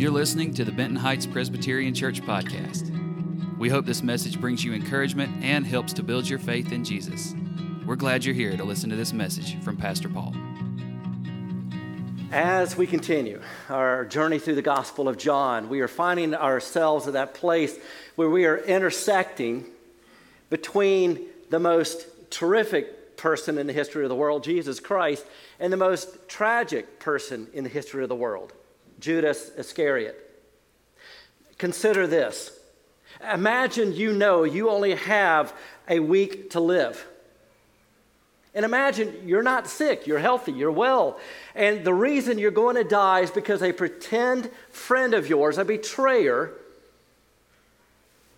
You're listening to the Benton Heights Presbyterian Church podcast. We hope this message brings you encouragement and helps to build your faith in Jesus. We're glad you're here to listen to this message from Pastor Paul. As we continue our journey through the Gospel of John, we are finding ourselves at that place where we are intersecting between the most terrific person in the history of the world, Jesus Christ, and the most tragic person in the history of the world, Judas Iscariot. Consider this. Imagine you know you only have a week to live. And imagine you're not sick, you're healthy, you're well. And the reason you're going to die is because a pretend friend of yours, a betrayer,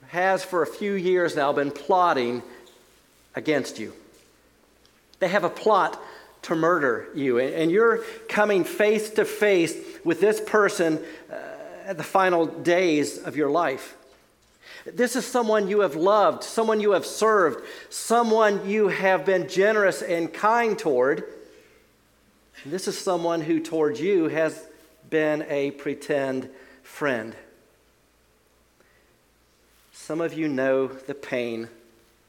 has for a few years now been plotting against you. They have a plot to murder you. And you're coming face to face with this person uh, at the final days of your life. This is someone you have loved, someone you have served, someone you have been generous and kind toward. This is someone who, towards you, has been a pretend friend. Some of you know the pain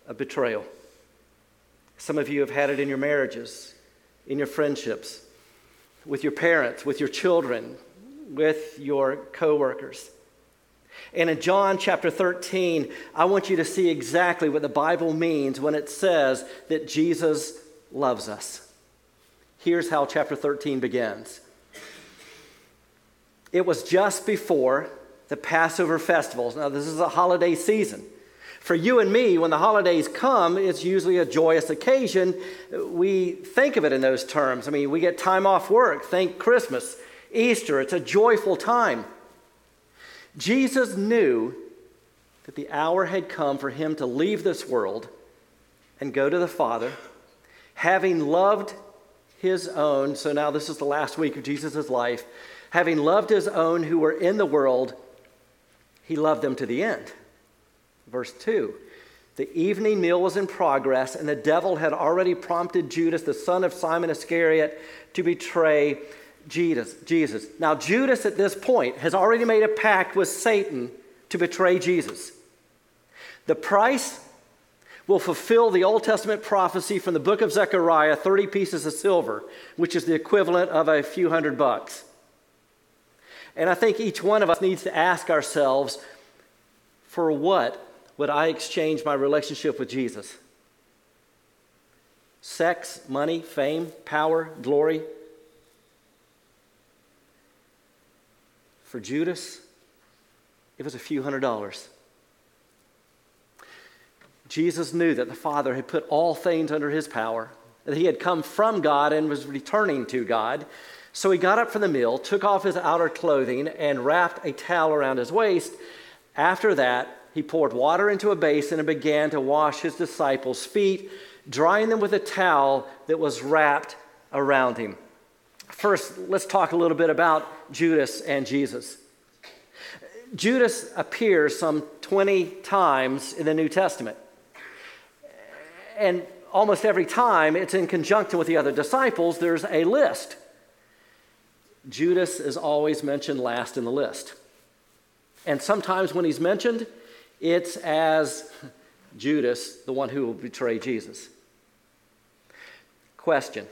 of betrayal. Some of you have had it in your marriages, in your friendships, with your parents, with your children, with your coworkers. And in John chapter 13, I want you to see exactly what the Bible means when it says that Jesus loves us. Here's how chapter 13 begins. It was just before the Passover festivals. Now, this is a holiday season. For you and me, when the holidays come, it's usually a joyous occasion. We think of it in those terms. I mean, we get time off work. Think Christmas, Easter. It's a joyful time. Jesus knew that the hour had come for him to leave this world and go to the Father, having loved his own. So now this is the last week of Jesus' life. Having loved his own who were in the world, he loved them to the end. Verse 2 The evening meal was in progress, and the devil had already prompted Judas, the son of Simon Iscariot, to betray Jesus, Jesus. Now, Judas at this point has already made a pact with Satan to betray Jesus. The price will fulfill the Old Testament prophecy from the book of Zechariah 30 pieces of silver, which is the equivalent of a few hundred bucks. And I think each one of us needs to ask ourselves for what would I exchange my relationship with Jesus? Sex, money, fame, power, glory, For Judas, it was a few hundred dollars. Jesus knew that the Father had put all things under his power, that he had come from God and was returning to God. So he got up from the meal, took off his outer clothing, and wrapped a towel around his waist. After that, he poured water into a basin and began to wash his disciples' feet, drying them with a towel that was wrapped around him. First, let's talk a little bit about Judas and Jesus. Judas appears some 20 times in the New Testament. And almost every time it's in conjunction with the other disciples, there's a list. Judas is always mentioned last in the list. And sometimes when he's mentioned, it's as Judas, the one who will betray Jesus. Question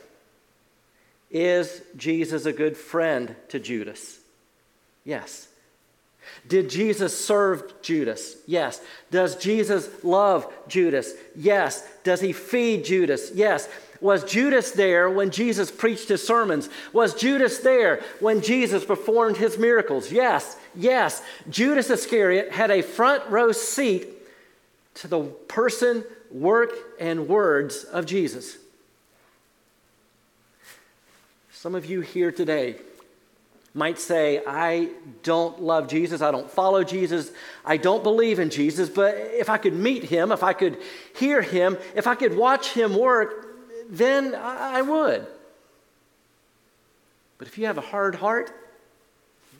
is Jesus a good friend to Judas? Yes. Did Jesus serve Judas? Yes. Does Jesus love Judas? Yes. Does he feed Judas? Yes. Was Judas there when Jesus preached his sermons? Was Judas there when Jesus performed his miracles? Yes. Yes. Judas Iscariot had a front row seat to the person, work, and words of Jesus. Some of you here today might say, I don't love Jesus, I don't follow Jesus, I don't believe in Jesus, but if I could meet him, if I could hear him, if I could watch him work, then I would. But if you have a hard heart,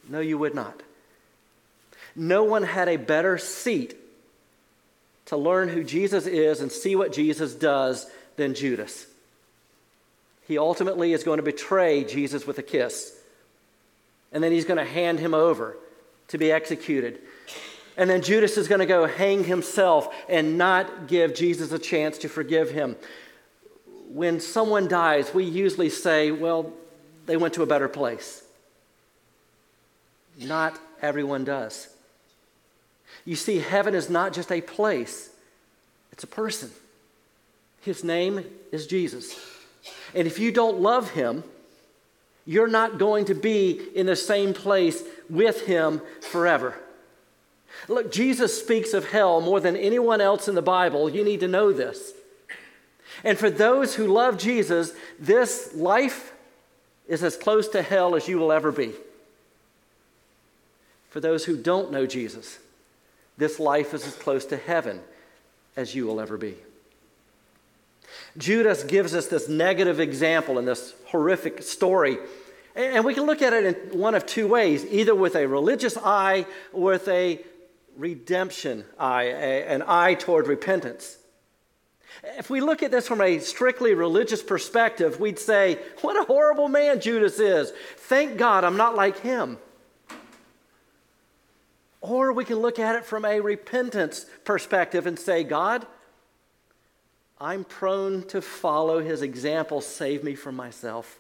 no, you would not. No one had a better seat to learn who Jesus is and see what Jesus does than Judas he ultimately is going to betray Jesus with a kiss. And then he's going to hand him over to be executed. And then Judas is going to go hang himself and not give Jesus a chance to forgive him. When someone dies, we usually say, well, they went to a better place. Not everyone does. You see, heaven is not just a place, it's a person. His name is Jesus. And if you don't love him, you're not going to be in the same place with him forever. Look, Jesus speaks of hell more than anyone else in the Bible. You need to know this. And for those who love Jesus, this life is as close to hell as you will ever be. For those who don't know Jesus, this life is as close to heaven as you will ever be. Judas gives us this negative example in this horrific story. And we can look at it in one of two ways either with a religious eye or with a redemption eye, an eye toward repentance. If we look at this from a strictly religious perspective, we'd say, What a horrible man Judas is. Thank God I'm not like him. Or we can look at it from a repentance perspective and say, God, I'm prone to follow his example. Save me from myself.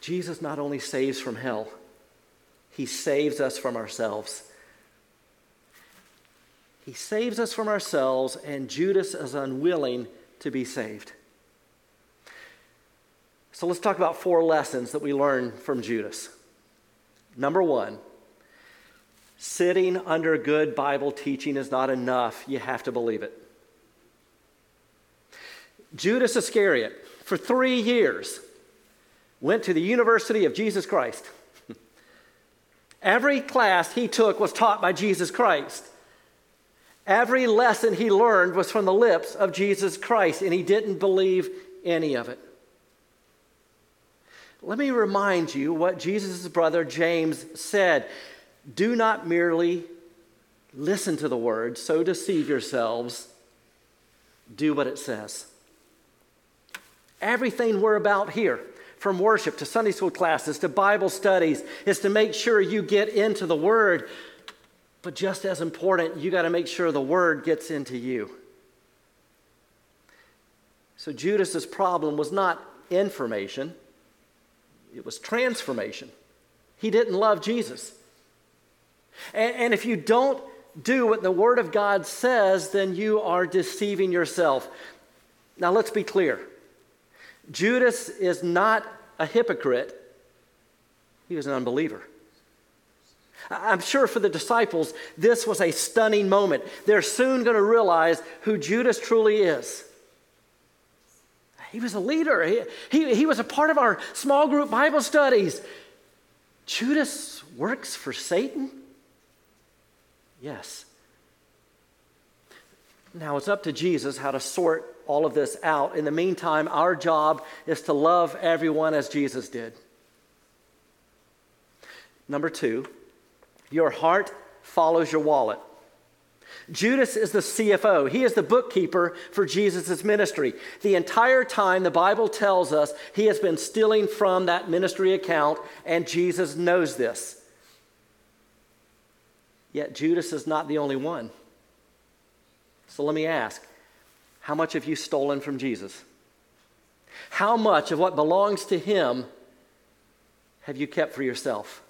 Jesus not only saves from hell, he saves us from ourselves. He saves us from ourselves, and Judas is unwilling to be saved. So let's talk about four lessons that we learn from Judas. Number one, Sitting under good Bible teaching is not enough. You have to believe it. Judas Iscariot, for three years, went to the University of Jesus Christ. Every class he took was taught by Jesus Christ. Every lesson he learned was from the lips of Jesus Christ, and he didn't believe any of it. Let me remind you what Jesus' brother James said. Do not merely listen to the word, so deceive yourselves. Do what it says. Everything we're about here, from worship to Sunday school classes to Bible studies, is to make sure you get into the Word. But just as important, you got to make sure the Word gets into you. So Judas's problem was not information, it was transformation. He didn't love Jesus. And, and if you don't do what the Word of God says, then you are deceiving yourself. Now, let's be clear Judas is not a hypocrite, he was an unbeliever. I'm sure for the disciples, this was a stunning moment. They're soon going to realize who Judas truly is. He was a leader, he, he, he was a part of our small group Bible studies. Judas works for Satan? Yes. Now it's up to Jesus how to sort all of this out. In the meantime, our job is to love everyone as Jesus did. Number two, your heart follows your wallet. Judas is the CFO. He is the bookkeeper for Jesus' ministry. The entire time, the Bible tells us he has been stealing from that ministry account, and Jesus knows this. Yet Judas is not the only one. So let me ask how much have you stolen from Jesus? How much of what belongs to him have you kept for yourself?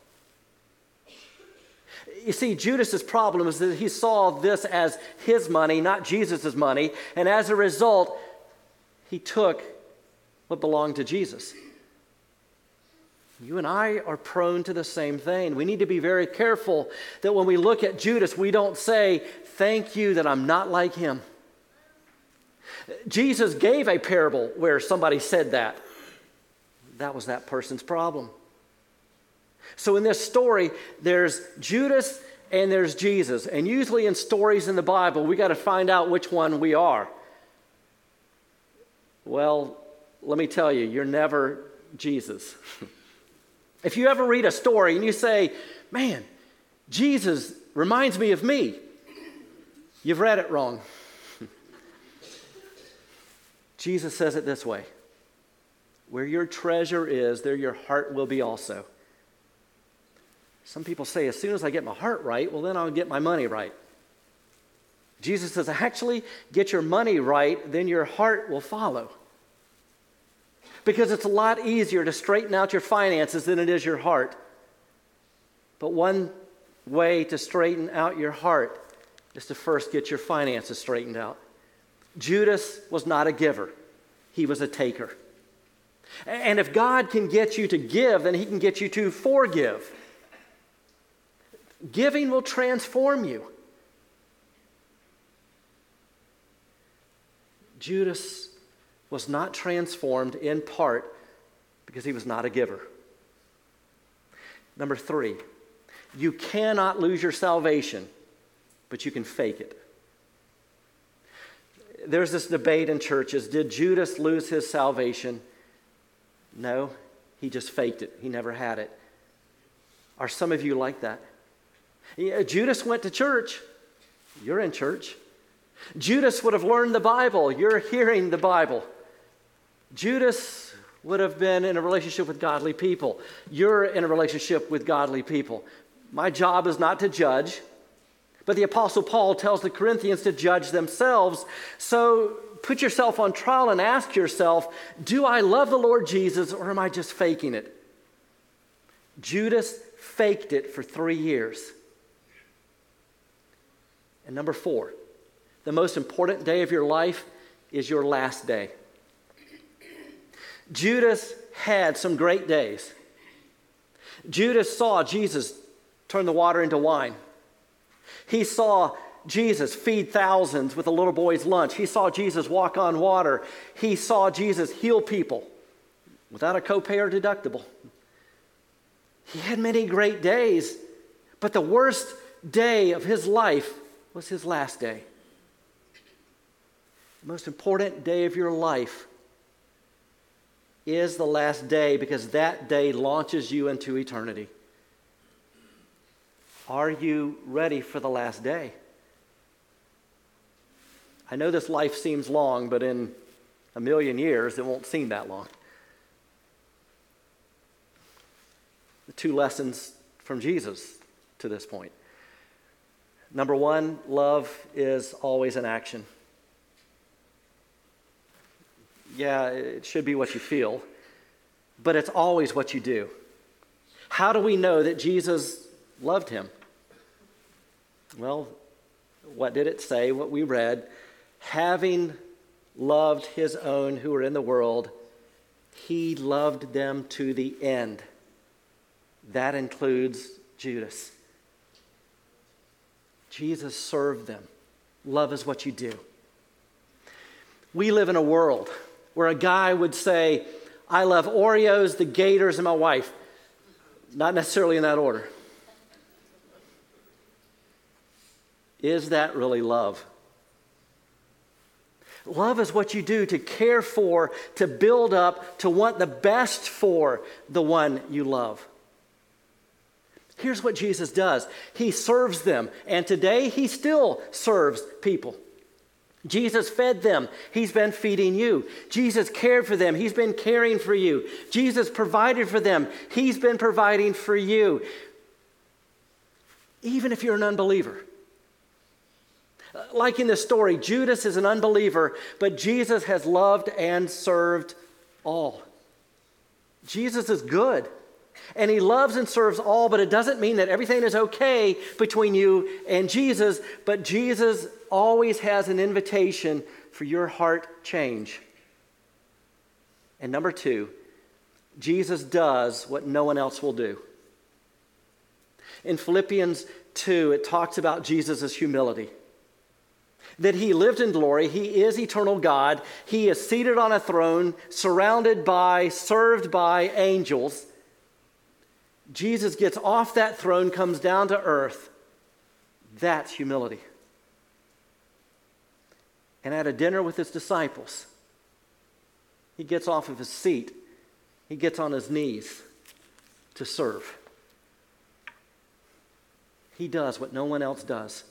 You see, Judas's problem is that he saw this as his money, not Jesus' money, and as a result, he took what belonged to Jesus. You and I are prone to the same thing. We need to be very careful that when we look at Judas, we don't say, Thank you that I'm not like him. Jesus gave a parable where somebody said that. That was that person's problem. So in this story, there's Judas and there's Jesus. And usually in stories in the Bible, we got to find out which one we are. Well, let me tell you, you're never Jesus. If you ever read a story and you say, man, Jesus reminds me of me, you've read it wrong. Jesus says it this way Where your treasure is, there your heart will be also. Some people say, as soon as I get my heart right, well, then I'll get my money right. Jesus says, actually, get your money right, then your heart will follow. Because it's a lot easier to straighten out your finances than it is your heart. But one way to straighten out your heart is to first get your finances straightened out. Judas was not a giver, he was a taker. And if God can get you to give, then he can get you to forgive. Giving will transform you. Judas was not transformed in part because he was not a giver. Number three, you cannot lose your salvation, but you can fake it. There's this debate in churches did Judas lose his salvation? No, he just faked it. He never had it. Are some of you like that? Judas went to church. You're in church. Judas would have learned the Bible. You're hearing the Bible. Judas would have been in a relationship with godly people. You're in a relationship with godly people. My job is not to judge, but the Apostle Paul tells the Corinthians to judge themselves. So put yourself on trial and ask yourself do I love the Lord Jesus or am I just faking it? Judas faked it for three years. And number four, the most important day of your life is your last day. Judas had some great days. Judas saw Jesus turn the water into wine. He saw Jesus feed thousands with a little boy's lunch. He saw Jesus walk on water. He saw Jesus heal people without a copay or deductible. He had many great days, but the worst day of his life was his last day. The most important day of your life is the last day because that day launches you into eternity. Are you ready for the last day? I know this life seems long, but in a million years, it won't seem that long. The two lessons from Jesus to this point. Number one, love is always an action. Yeah, it should be what you feel, but it's always what you do. How do we know that Jesus loved him? Well, what did it say? What we read having loved his own who were in the world, he loved them to the end. That includes Judas. Jesus served them. Love is what you do. We live in a world where a guy would say, I love Oreos, the Gators, and my wife. Not necessarily in that order. Is that really love? Love is what you do to care for, to build up, to want the best for the one you love. Here's what Jesus does He serves them, and today He still serves people. Jesus fed them. He's been feeding you. Jesus cared for them. He's been caring for you. Jesus provided for them. He's been providing for you. Even if you're an unbeliever. Like in the story, Judas is an unbeliever, but Jesus has loved and served all. Jesus is good. And he loves and serves all, but it doesn't mean that everything is okay between you and Jesus. But Jesus always has an invitation for your heart change. And number two, Jesus does what no one else will do. In Philippians 2, it talks about Jesus' humility that he lived in glory. He is eternal God. He is seated on a throne, surrounded by, served by angels. Jesus gets off that throne, comes down to earth. That's humility. And at a dinner with his disciples, he gets off of his seat, he gets on his knees to serve. He does what no one else does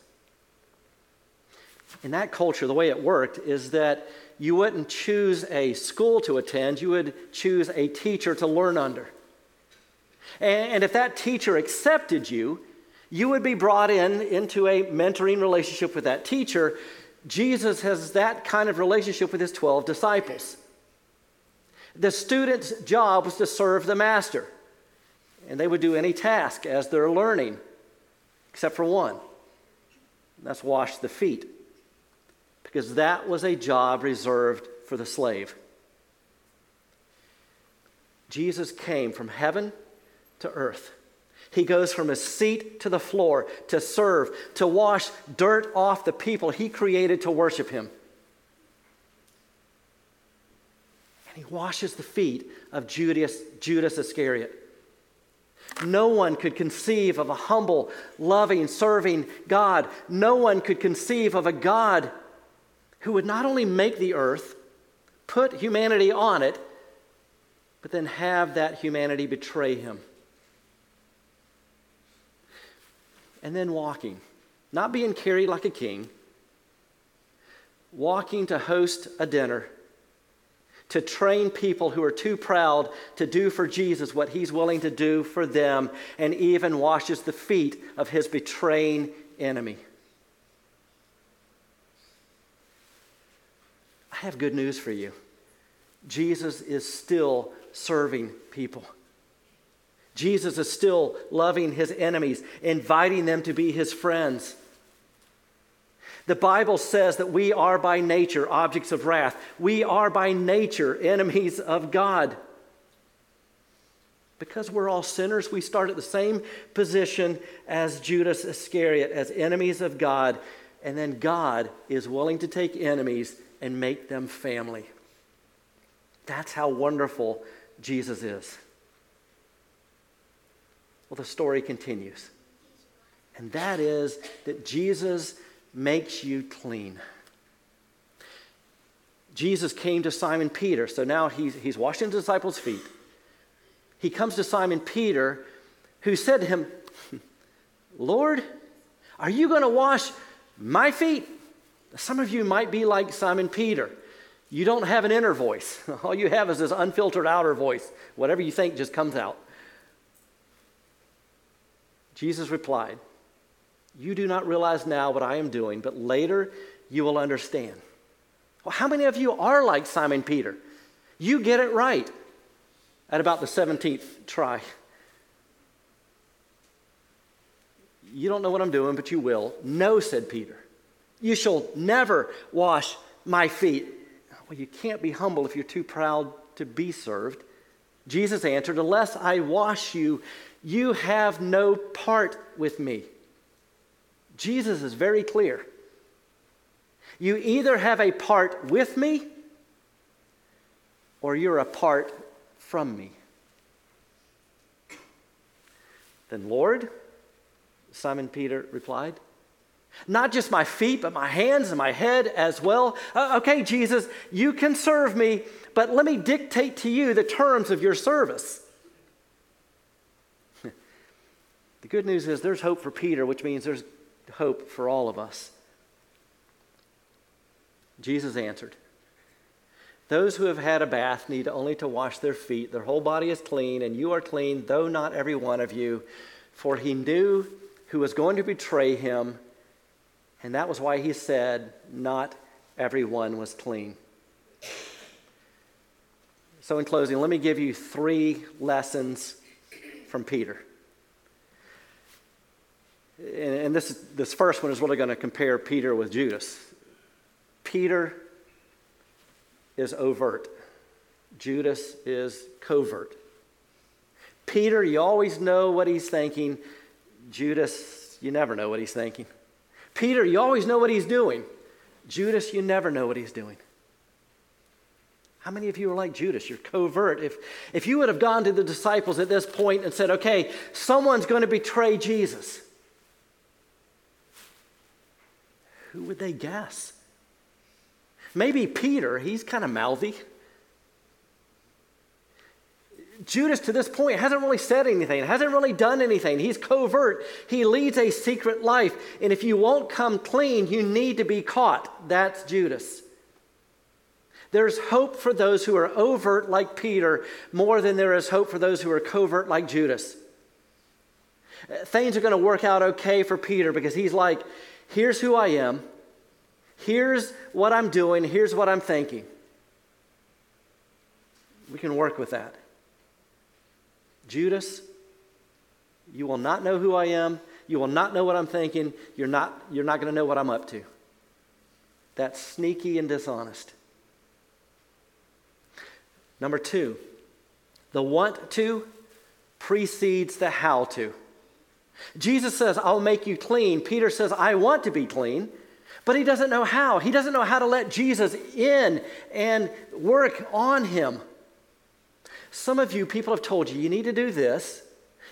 in that culture, the way it worked is that you wouldn't choose a school to attend, you would choose a teacher to learn under. And if that teacher accepted you, you would be brought in into a mentoring relationship with that teacher. Jesus has that kind of relationship with his 12 disciples. The student's job was to serve the master, and they would do any task as they're learning, except for one that's wash the feet, because that was a job reserved for the slave. Jesus came from heaven to earth. He goes from his seat to the floor to serve, to wash dirt off the people he created to worship him. And he washes the feet of Judas, Judas Iscariot. No one could conceive of a humble, loving, serving God. No one could conceive of a God who would not only make the earth, put humanity on it, but then have that humanity betray him. And then walking, not being carried like a king, walking to host a dinner, to train people who are too proud to do for Jesus what he's willing to do for them, and even washes the feet of his betraying enemy. I have good news for you. Jesus is still serving people. Jesus is still loving his enemies, inviting them to be his friends. The Bible says that we are by nature objects of wrath. We are by nature enemies of God. Because we're all sinners, we start at the same position as Judas Iscariot, as enemies of God. And then God is willing to take enemies and make them family. That's how wonderful Jesus is. Well, the story continues. And that is that Jesus makes you clean. Jesus came to Simon Peter, so now he's, he's washing the disciples' feet. He comes to Simon Peter, who said to him, Lord, are you going to wash my feet? Some of you might be like Simon Peter. You don't have an inner voice. All you have is this unfiltered outer voice. Whatever you think just comes out. Jesus replied, You do not realize now what I am doing, but later you will understand. Well, how many of you are like Simon Peter? You get it right at about the 17th try. You don't know what I'm doing, but you will. No, said Peter. You shall never wash my feet. Well, you can't be humble if you're too proud to be served. Jesus answered, Unless I wash you, you have no part with me. Jesus is very clear. You either have a part with me or you're apart from me. Then, Lord, Simon Peter replied, not just my feet, but my hands and my head as well. Uh, okay, Jesus, you can serve me, but let me dictate to you the terms of your service. The good news is there's hope for Peter, which means there's hope for all of us. Jesus answered, Those who have had a bath need only to wash their feet. Their whole body is clean, and you are clean, though not every one of you. For he knew who was going to betray him. And that was why he said, Not everyone was clean. So, in closing, let me give you three lessons from Peter. And, this, this first one is really going to compare Peter with Judas. Peter is overt, Judas is covert. Peter, you always know what he's thinking. Judas, you never know what he's thinking. Peter, you always know what he's doing. Judas, you never know what he's doing. How many of you are like Judas? You're covert. If, if you would have gone to the disciples at this point and said, okay, someone's going to betray Jesus, who would they guess? Maybe Peter, he's kind of mouthy. Judas, to this point, hasn't really said anything, hasn't really done anything. He's covert. He leads a secret life. And if you won't come clean, you need to be caught. That's Judas. There's hope for those who are overt like Peter more than there is hope for those who are covert like Judas. Things are going to work out okay for Peter because he's like, here's who I am, here's what I'm doing, here's what I'm thinking. We can work with that. Judas, you will not know who I am. You will not know what I'm thinking. You're not, you're not going to know what I'm up to. That's sneaky and dishonest. Number two, the want to precedes the how to. Jesus says, I'll make you clean. Peter says, I want to be clean. But he doesn't know how. He doesn't know how to let Jesus in and work on him. Some of you, people have told you, you need to do this,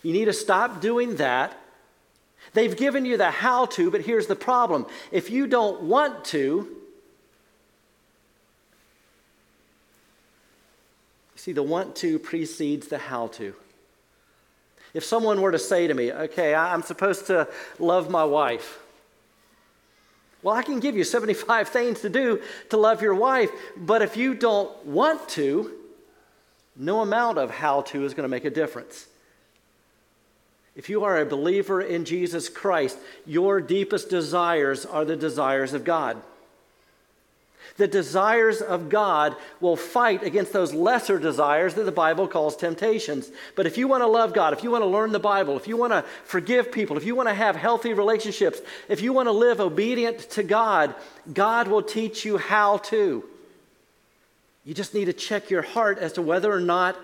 you need to stop doing that. They've given you the how to, but here's the problem. If you don't want to, see, the want to precedes the how to. If someone were to say to me, okay, I'm supposed to love my wife. Well, I can give you 75 things to do to love your wife, but if you don't want to, no amount of how to is going to make a difference. If you are a believer in Jesus Christ, your deepest desires are the desires of God. The desires of God will fight against those lesser desires that the Bible calls temptations. But if you want to love God, if you want to learn the Bible, if you want to forgive people, if you want to have healthy relationships, if you want to live obedient to God, God will teach you how to. You just need to check your heart as to whether or not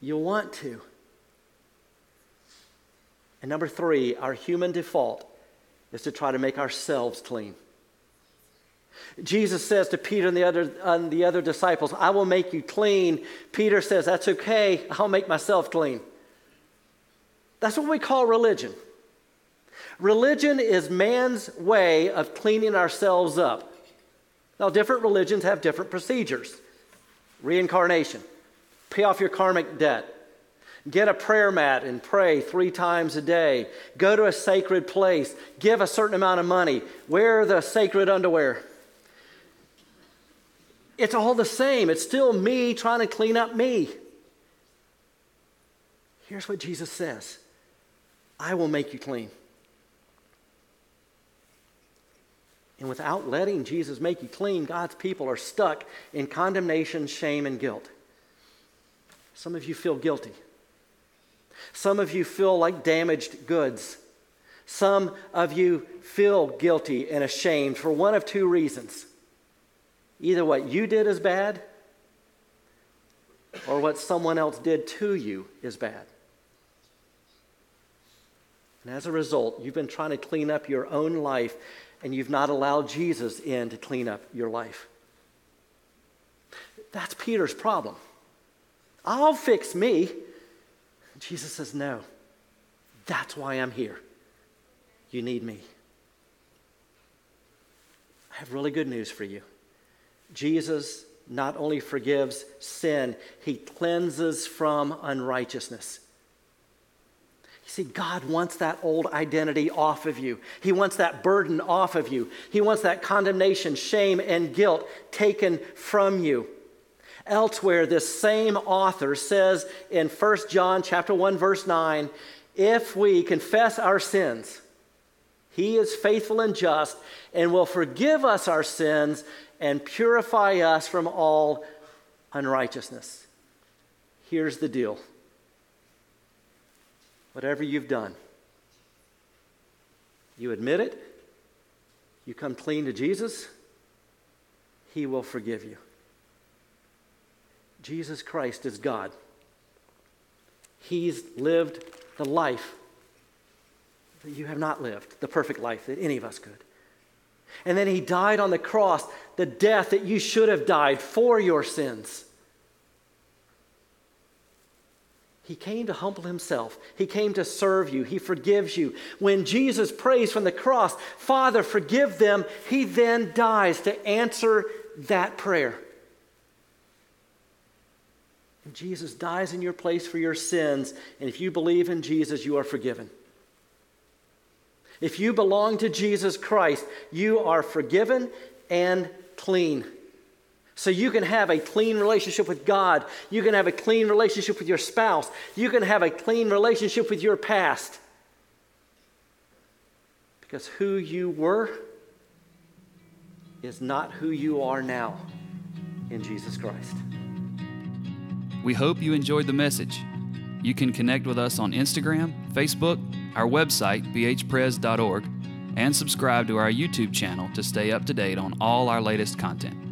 you want to. And number three, our human default is to try to make ourselves clean. Jesus says to Peter and the other, and the other disciples, I will make you clean. Peter says, That's okay, I'll make myself clean. That's what we call religion. Religion is man's way of cleaning ourselves up. Now, different religions have different procedures reincarnation, pay off your karmic debt, Get a prayer mat and pray three times a day. Go to a sacred place. Give a certain amount of money. Wear the sacred underwear. It's all the same. It's still me trying to clean up me. Here's what Jesus says I will make you clean. And without letting Jesus make you clean, God's people are stuck in condemnation, shame, and guilt. Some of you feel guilty. Some of you feel like damaged goods. Some of you feel guilty and ashamed for one of two reasons either what you did is bad, or what someone else did to you is bad. And as a result, you've been trying to clean up your own life, and you've not allowed Jesus in to clean up your life. That's Peter's problem. I'll fix me. Jesus says, No, that's why I'm here. You need me. I have really good news for you. Jesus not only forgives sin, he cleanses from unrighteousness. You see, God wants that old identity off of you. He wants that burden off of you. He wants that condemnation, shame, and guilt taken from you. Elsewhere, this same author says in 1 John chapter 1 verse 9, if we confess our sins, he is faithful and just and will forgive us our sins and purify us from all unrighteousness. Here's the deal. Whatever you've done, you admit it, you come clean to Jesus, he will forgive you. Jesus Christ is God. He's lived the life that you have not lived, the perfect life that any of us could. And then he died on the cross, the death that you should have died for your sins. He came to humble himself. He came to serve you. He forgives you. When Jesus prays from the cross, Father, forgive them, he then dies to answer that prayer. And Jesus dies in your place for your sins. And if you believe in Jesus, you are forgiven. If you belong to Jesus Christ, you are forgiven and clean. So you can have a clean relationship with God. You can have a clean relationship with your spouse. You can have a clean relationship with your past. Because who you were is not who you are now in Jesus Christ. We hope you enjoyed the message. You can connect with us on Instagram, Facebook, our website, bhpres.org, and subscribe to our YouTube channel to stay up to date on all our latest content.